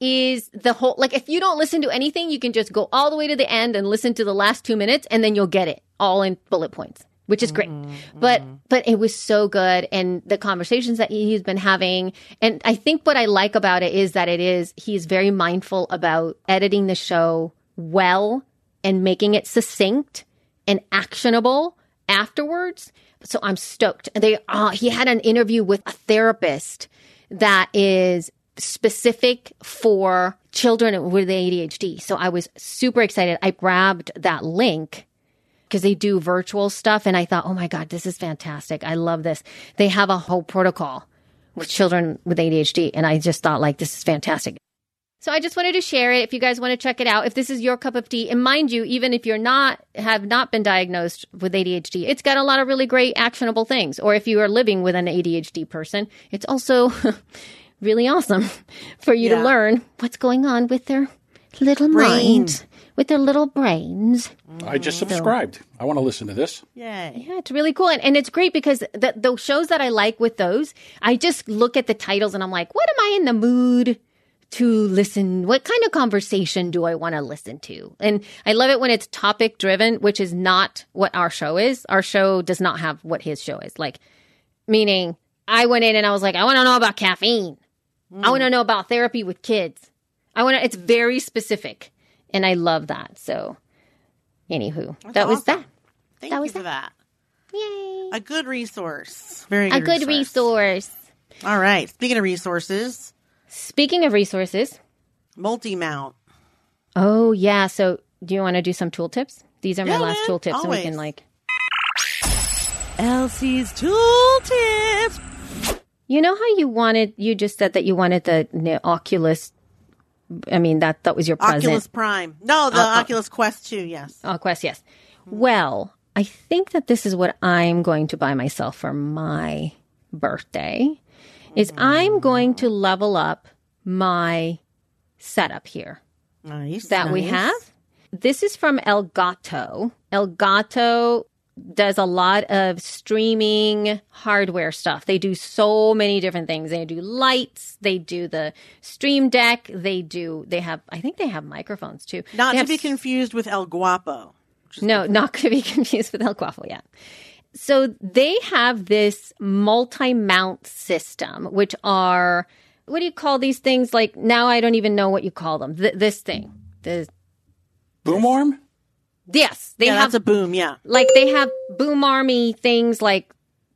is the whole like if you don't listen to anything, you can just go all the way to the end and listen to the last 2 minutes and then you'll get it all in bullet points, which is great. But but it was so good and the conversations that he's been having and I think what I like about it is that it is he's very mindful about editing the show well and making it succinct and actionable afterwards. So I'm stoked. And they, uh, he had an interview with a therapist that is specific for children with ADHD. So I was super excited. I grabbed that link because they do virtual stuff. And I thought, oh my God, this is fantastic. I love this. They have a whole protocol with children with ADHD. And I just thought, like, this is fantastic. So I just wanted to share it. If you guys want to check it out, if this is your cup of tea, and mind you, even if you're not have not been diagnosed with ADHD, it's got a lot of really great actionable things. Or if you are living with an ADHD person, it's also really awesome for you to learn what's going on with their little Brain. minds, with their little brains. I just subscribed. I want to listen to this. Yay. Yeah, it's really cool. And, and it's great because the, the shows that I like with those, I just look at the titles and I'm like, what am I in the mood to listen? What kind of conversation do I want to listen to? And I love it when it's topic driven, which is not what our show is. Our show does not have what his show is. Like, meaning I went in and I was like, I want to know about caffeine. I want to know about therapy with kids. I want to, it's very specific. And I love that. So, anywho, that was that. Thank That you was for that. Yay. A good resource. Very good A good good resource. All right. Speaking of resources, Speaking of resources, multi mount. oh yeah. So do you want to do some tool tips? These are my Yeah, last man, tool tips, and we always. can like. Elsie's tool tips. You know how you wanted, you just said that you wanted the, the Oculus. I mean, that, that was your present. Oculus Prime. No, the Uh. Oculus Quest 2, yes. Oh, Quest, yes. Well, I think that this is what I'm going to buy myself for my birthday. Is I'm going to level up my setup here Nice. that we have. This is from Elgato. Elgato does a lot of streaming hardware stuff. They do so many different things. They do lights, they do the stream deck, they do they have I think they have microphones too. Not They to have be confused with El Guapo. no, not to be confused with El Guapo, yeah. So they have this multi-mount system, which are what do you call these things? Like now, I don't even know what you call them. Th- this thing, the Boom arm? Yes, they yeah, have that's a boom, yeah. like they have boom army things like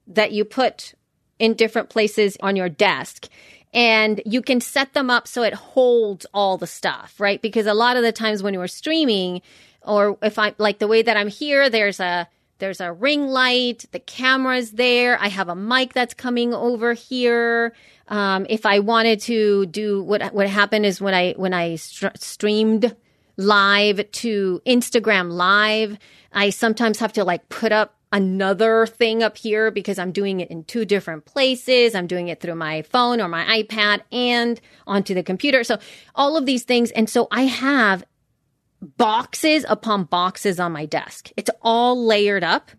that you put in different places on your desk and you can set them up so it holds all the stuff right because a lot of the times when you're streaming or if i like the way that i'm here there's a there's a ring light the camera's there i have a mic that's coming over here um, if i wanted to do what what happened is when i when i str- streamed live to Instagram live. I sometimes have to like put up another thing up here because I'm doing it in two different places. I'm doing it through my phone or my iPad and onto the computer. So all of these things. And so I have boxes upon boxes on my desk. It's all layered up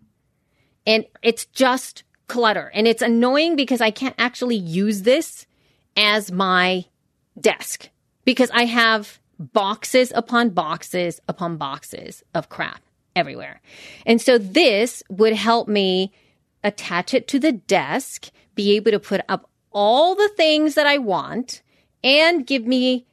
and it's just clutter. And it's annoying because I can't actually use this as my desk because I have boxes upon boxes upon boxes of crap everywhere. And so this would help me attach it to the desk, be able to put up all the things that I want and give me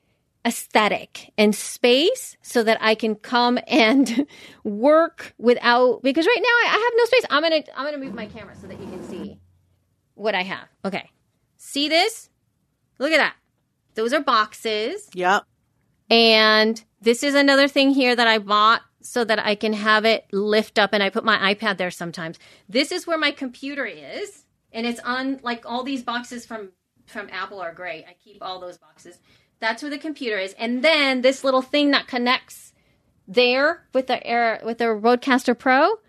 aesthetic and space so that I can come and work without because right now I, have no space. I'm going to I'm going to move my camera so that you can see what I have. Okay. See this? Look at that. Those are boxes. Yep. And this is another thing here that I bought so that I can have it lift up and I put my iPad there sometimes. This is where my computer is and it's on like all these boxes from from Apple are great. I keep all those boxes. That's where the computer is. And then this little thing that connects there with the air with the Rodecaster Pro,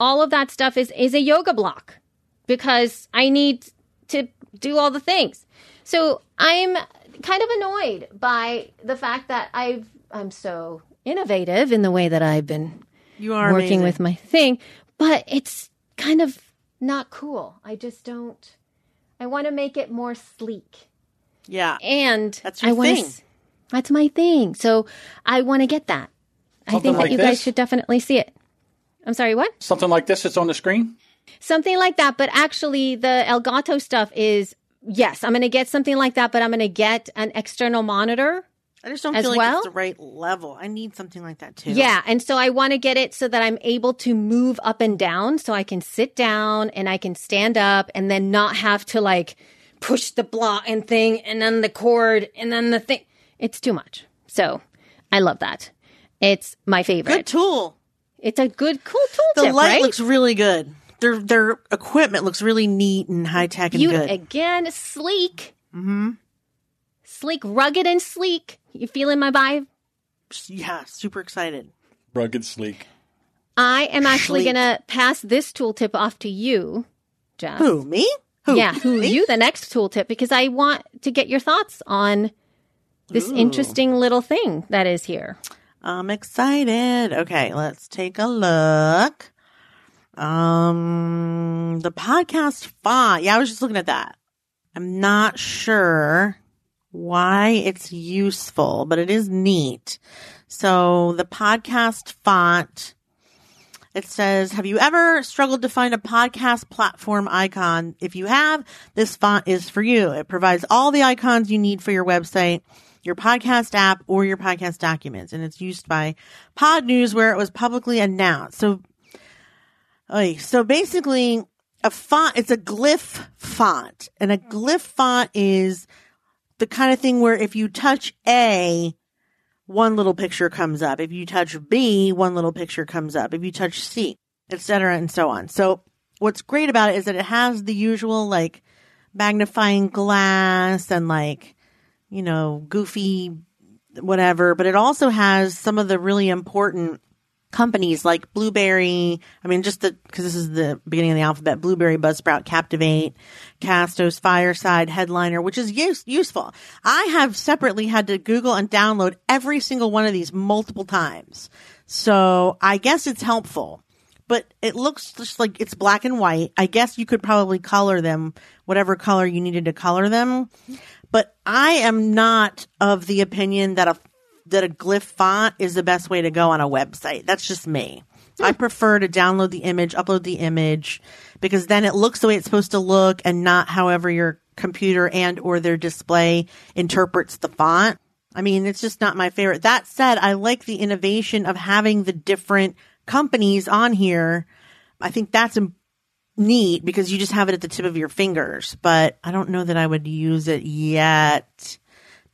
all of that stuff is is a yoga block because I need to do all the things. So I'm kind of annoyed by the fact that I've I'm so innovative in the way that I've been You are working amazing. with my thing, but it's kind of not cool. I just don't. I want to make it more sleek, Yeah. and That's your I want thing. To, that's my thing. So I want to get that. I Something think that like you guys should definitely see it. I'm sorry, what? Something like this that's on the screen? Something like that, but actually the Elgato stuff is yes, I'm going to get something like that, but I'm going to get an external monitor. I just don't as feel like well? it's the right level. I need something like that too. Yeah, and so I want to get it so that I'm able to move up and down so I can sit down and I can stand up and then not have to like push the block and thing and then the cord and then the thing. It's too much. So, I love that. It's my favorite. Good tool. It's a good cool tool The tip, light right? looks really good. Their their equipment looks really neat and high tech and you good. again sleek. Mm-hmm. Sleek, rugged and sleek. You feeling my vibe? yeah, super excited. Rugged, sleek. I am actually Sleek. going to pass this tool tip off to you, Jeff. Who me? Who? Yeah, who Me? you the next tool tip because I want to get your thoughts on this interesting little thing that is here. I'm excited. Okay, let's take a look. Um, the podcast font. Yeah, I was just looking at that. I'm not sure why it's useful, but it is neat. So the podcast font, it says, have you ever struggled to find a podcast platform icon? If you have, this font is for you. It provides all the icons you need for your website, your podcast app, or your podcast documents. And it's used by Podnews where it was publicly announced. So, oy, so basically a font, it's a glyph font and a glyph font is the kind of thing where if you touch A, one little picture comes up. If you touch B, one little picture comes up. If you touch C, etc., and so on. So what's great about it is that it has the usual like magnifying glass and like, you know, goofy whatever, but it also has some of the really important companies like Blubrry. I mean, just the, cause this is the beginning of the alphabet, Blubrry, Buzzsprout, Captivate, Castos, Fireside, Headliner, which is use, useful. I have separately had to Google and download every single one of these multiple times. So I guess it's helpful, but it looks just like it's black and white. I guess you could probably color them, whatever color you needed to color them. But I am not of the opinion that a that a glyph font is the best way to go on a website. That's just me. I hmm. prefer to download the image, upload the image, because then it looks the way it's supposed to look and not however your computer and or their display interprets the font. I mean, it's just not my favorite. That said, I like the innovation of having the different companies on here. I think that's neat because you just have it at the tip of your fingers, but I don't know that I would use it yet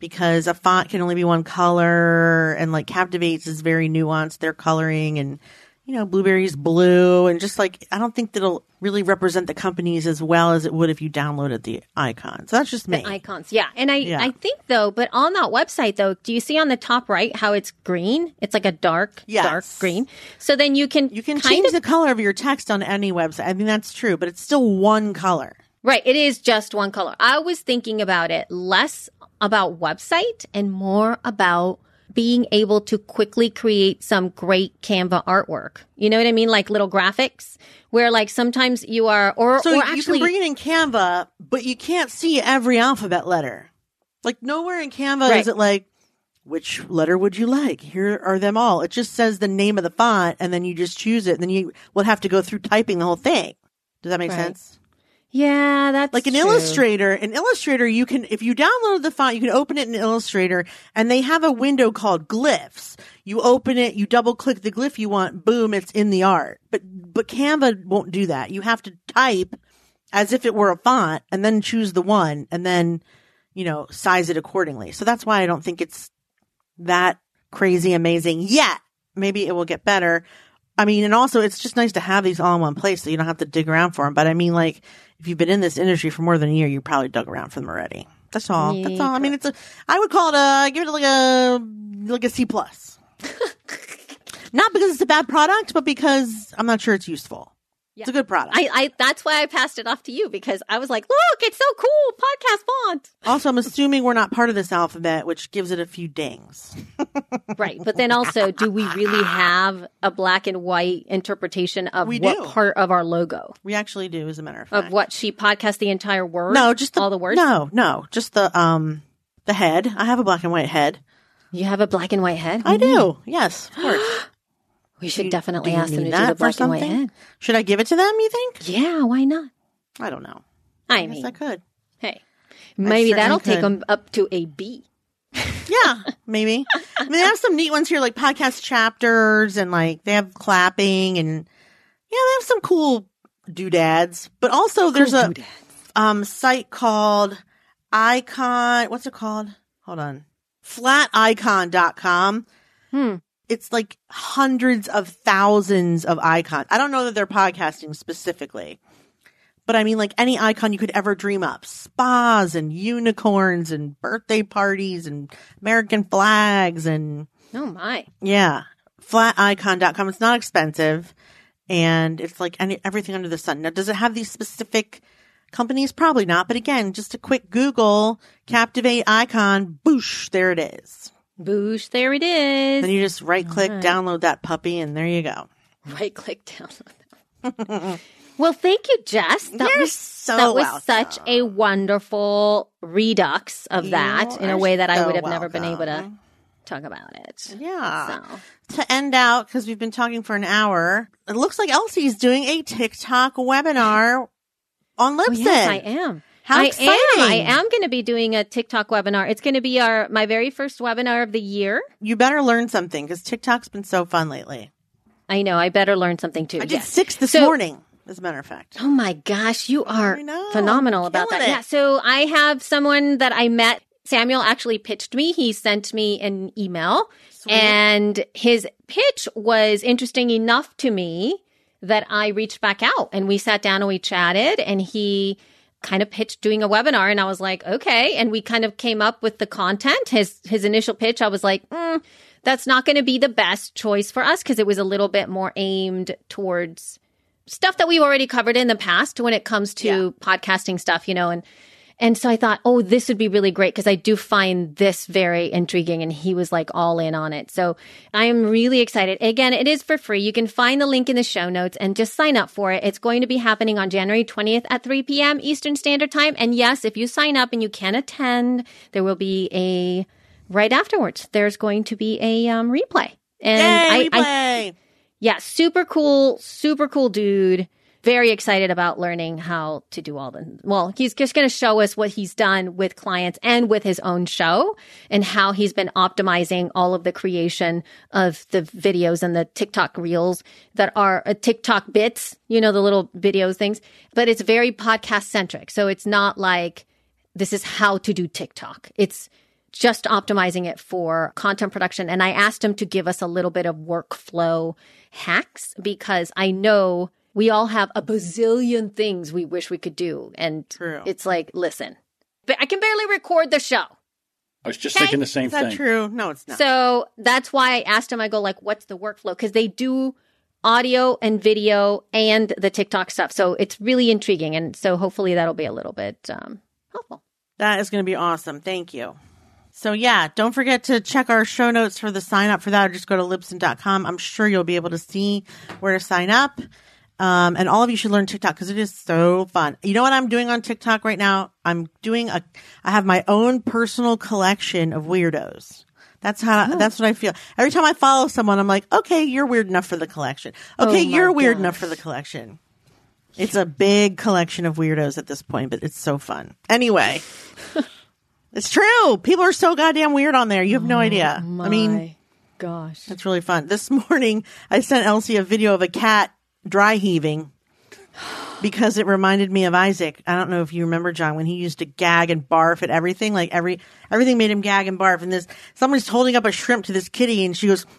because a font can only be one color and like Captivates is very nuanced, their coloring and you know, Blubrry's blue and just like I don't think that'll really represent the companies as well as it would if you downloaded the icons So that's just me. icons. Yeah. And I, Yeah. I think though, but on that website though, do you see on the top right how it's green? It's like a dark, Yes. dark green. So then you can, you can change of, the color of your text on any website. I mean that's true, but it's still one color. Right. It is just one color. I was thinking about it less about website and more about being able to quickly create some great Canva artwork. You know what I mean? Like little graphics where like sometimes you are, or, So or you actually, can bring it in Canva, but you can't see every alphabet letter. Like nowhere in Canva Right. is it like, which letter would you like? Here are them all. It just says the name of the font and then you just choose it. And then you will have to go through typing the whole thing. Does that make Right. sense? Yeah, that's Like an true. Illustrator, an Illustrator, you can, if you download the font, you can open it in Illustrator and they have a window called glyphs. You open it, you double click the glyph you want, boom, it's in the art. But, but Canva won't do that. You have to type as if it were a font and then choose the one and then, you know, size it accordingly. So that's why I don't think it's that crazy amazing yet. Maybe it will get better. I mean, and also it's just nice to have these all in one place so you don't have to dig around for them. But I mean, like, if you've been in this industry for more than a year, you probably dug around for them already. That's all. That's all. I mean, it's a, I would call it a, give it like a, like a C plus. Not because it's a bad product, but because I'm not sure it's useful. It's a good product. I, I that's why I passed it off to you because I was like, look, it's so cool, podcast font. also, I'm assuming we're not part of this alphabet, which gives it a few dings. Right. But then also, do we really have a black and white interpretation of We what do. part of our logo? We actually do, as a matter of fact. Of what she podcast the entire word? No, just the, all the words? No, no, just the um the head. I have a black and white head. You have a black and white head? I do. Yes, of course. We should definitely ask them to do the for black and white head. Should I give it to them? You think? Yeah, why not? I don't know. I I guess mean, I could. hey, maybe that'll take them up to a B. Yeah, maybe. I mean, they have some neat ones here, like podcast chapters, and like they have clapping, and yeah, they have some cool doodads. But also, there's a um site called Icon. What's it called? Hold on, flaticon.com. Hmm. It's like hundreds of thousands of icons. I don't know that they're podcasting specifically. But I mean, like any icon you could ever dream up spas and unicorns and birthday parties and American flags and Oh my. yeah, flaticon.com. It's not expensive and it's like any, everything under the sun. Now, does it have these specific companies? Probably not. But again, just a quick Google Captivate icon, boosh, there it is. Boosh, there it is. Then you just right click, Alright. download that puppy, and there you go. right click download. well, thank you, Jess. That You're was so that was such a wonderful redux of that You in a way that I would have never been able to talk about it. Yeah. So to end out, because we've been talking for an hour, it looks like Elsie's doing a TikTok webinar on Oh, Libsyn. yes, I am. How I exciting. am. I am going to be doing a TikTok webinar. It's going to be our my very first webinar of the year. You better learn something because TikTok's been so fun lately. I know. I better learn something too. I did Yes. six this So- morning, as a matter of fact. Oh my gosh, you are phenomenal about that. it. Yeah. So I have someone that I met. Samuel actually pitched me. He sent me an email Sweet. and his pitch was interesting enough to me that I reached back out and we sat down and we chatted and he kind of pitched doing a webinar and I was like, okay. And we kind of came up with the content. His, his initial pitch, I was like, mm, that's not going to be the best choice for us because it was a little bit more aimed towards stuff that we've already covered in the past when it comes to Yeah. podcasting stuff, you know, and and so I thought, oh, this would be really great because I do find this very intriguing. And he was like all in on it. So I am really excited. Again, it is for free. You can find the link in the show notes and just sign up for it. It's going to be happening on January 20th at 3 p.m. Eastern Standard Time. And yes, if you sign up and you can attend, there will be a right afterwards. There's going to be a um, replay. And Yay, I, I replay. yeah, super cool, super cool dude. Very excited about learning how to do all the. Well, he's just going to show us what he's done with clients and with his own show and how he's been optimizing all of the creation of the videos and the TikTok reels that are uh, TikTok bits, you know, the little videos things, but it's very podcast centric. So it's not like this is how to do TikTok. It's just optimizing it for content production. And I asked him to give us a little bit of workflow hacks because I know we all have a bazillion things we wish we could do. And True. it's like, listen, but I can barely record the show. I was just Okay. thinking the same Is that thing. true? No, it's not. So that's why I asked him, I go like, what's the workflow? Because they do audio and video and the TikTok stuff. So it's really intriguing. And so hopefully that'll be a little bit um, helpful. That is going to be awesome. Thank you. So yeah, don't forget to check our show notes for the sign up for that or just go to libsyn.com. I'm sure you'll be able to see where to sign up. Um, and all of you should learn TikTok because it is so fun. You know what I'm doing on TikTok right now? I'm doing a, I have my own personal collection of weirdos. That's how, that's what I feel. Every time I follow someone, I'm like, okay, you're weird enough for the collection. Okay, Oh you're weird gosh. enough for the collection. It's a big collection of weirdos at this point, but it's so fun. Anyway, it's true. People are so goddamn weird on there. You have no idea. I mean, My gosh. it's really fun. This morning, I sent Elsie a video of a cat dry heaving because it reminded me of Isaac. I don't know if you remember John when he used to gag and barf at everything. Like every everything made him gag and barf. And this somebody's holding up a shrimp to this kitty, and she goes.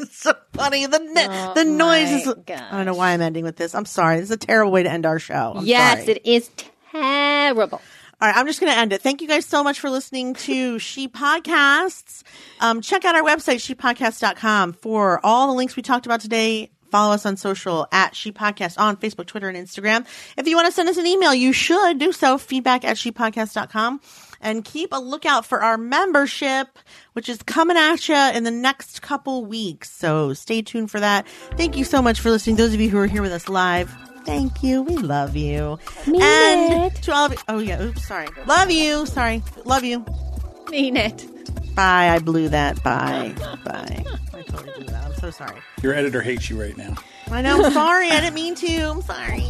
It's so funny. The ne- oh the noise is. my I don't know why I'm ending with this. I'm sorry. This is a terrible way to end our show. I'm yes, sorry. it is terrible. All right, I'm just going to end it. Thank you guys so much for listening to She Podcasts. Um, check out our website, shepodcast.com, for all the links we talked about today. Follow us on social at She Podcast on Facebook, Twitter, and Instagram. If you want to send us an email, you should do so, feedback at shepodcast.com. And keep a lookout for our membership, which is coming at you in the next couple weeks. So stay tuned for that. Thank you so much for listening. Those of you who are here with us live, thank you. We love you. Mean and it. to all of you, oh yeah, oops, sorry. Love you. Sorry. Love you. Mean it. Bye. I blew that. Bye. Bye. I totally blew that. I'm so sorry. Your editor hates you right now. I know. I'm sorry. I didn't mean to. I'm sorry.